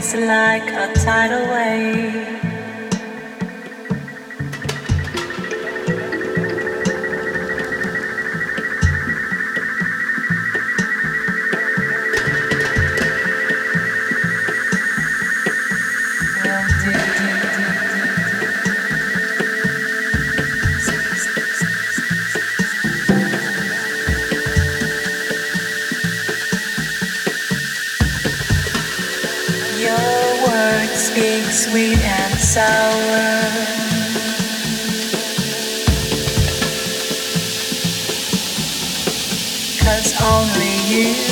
sweet sour. Cause only you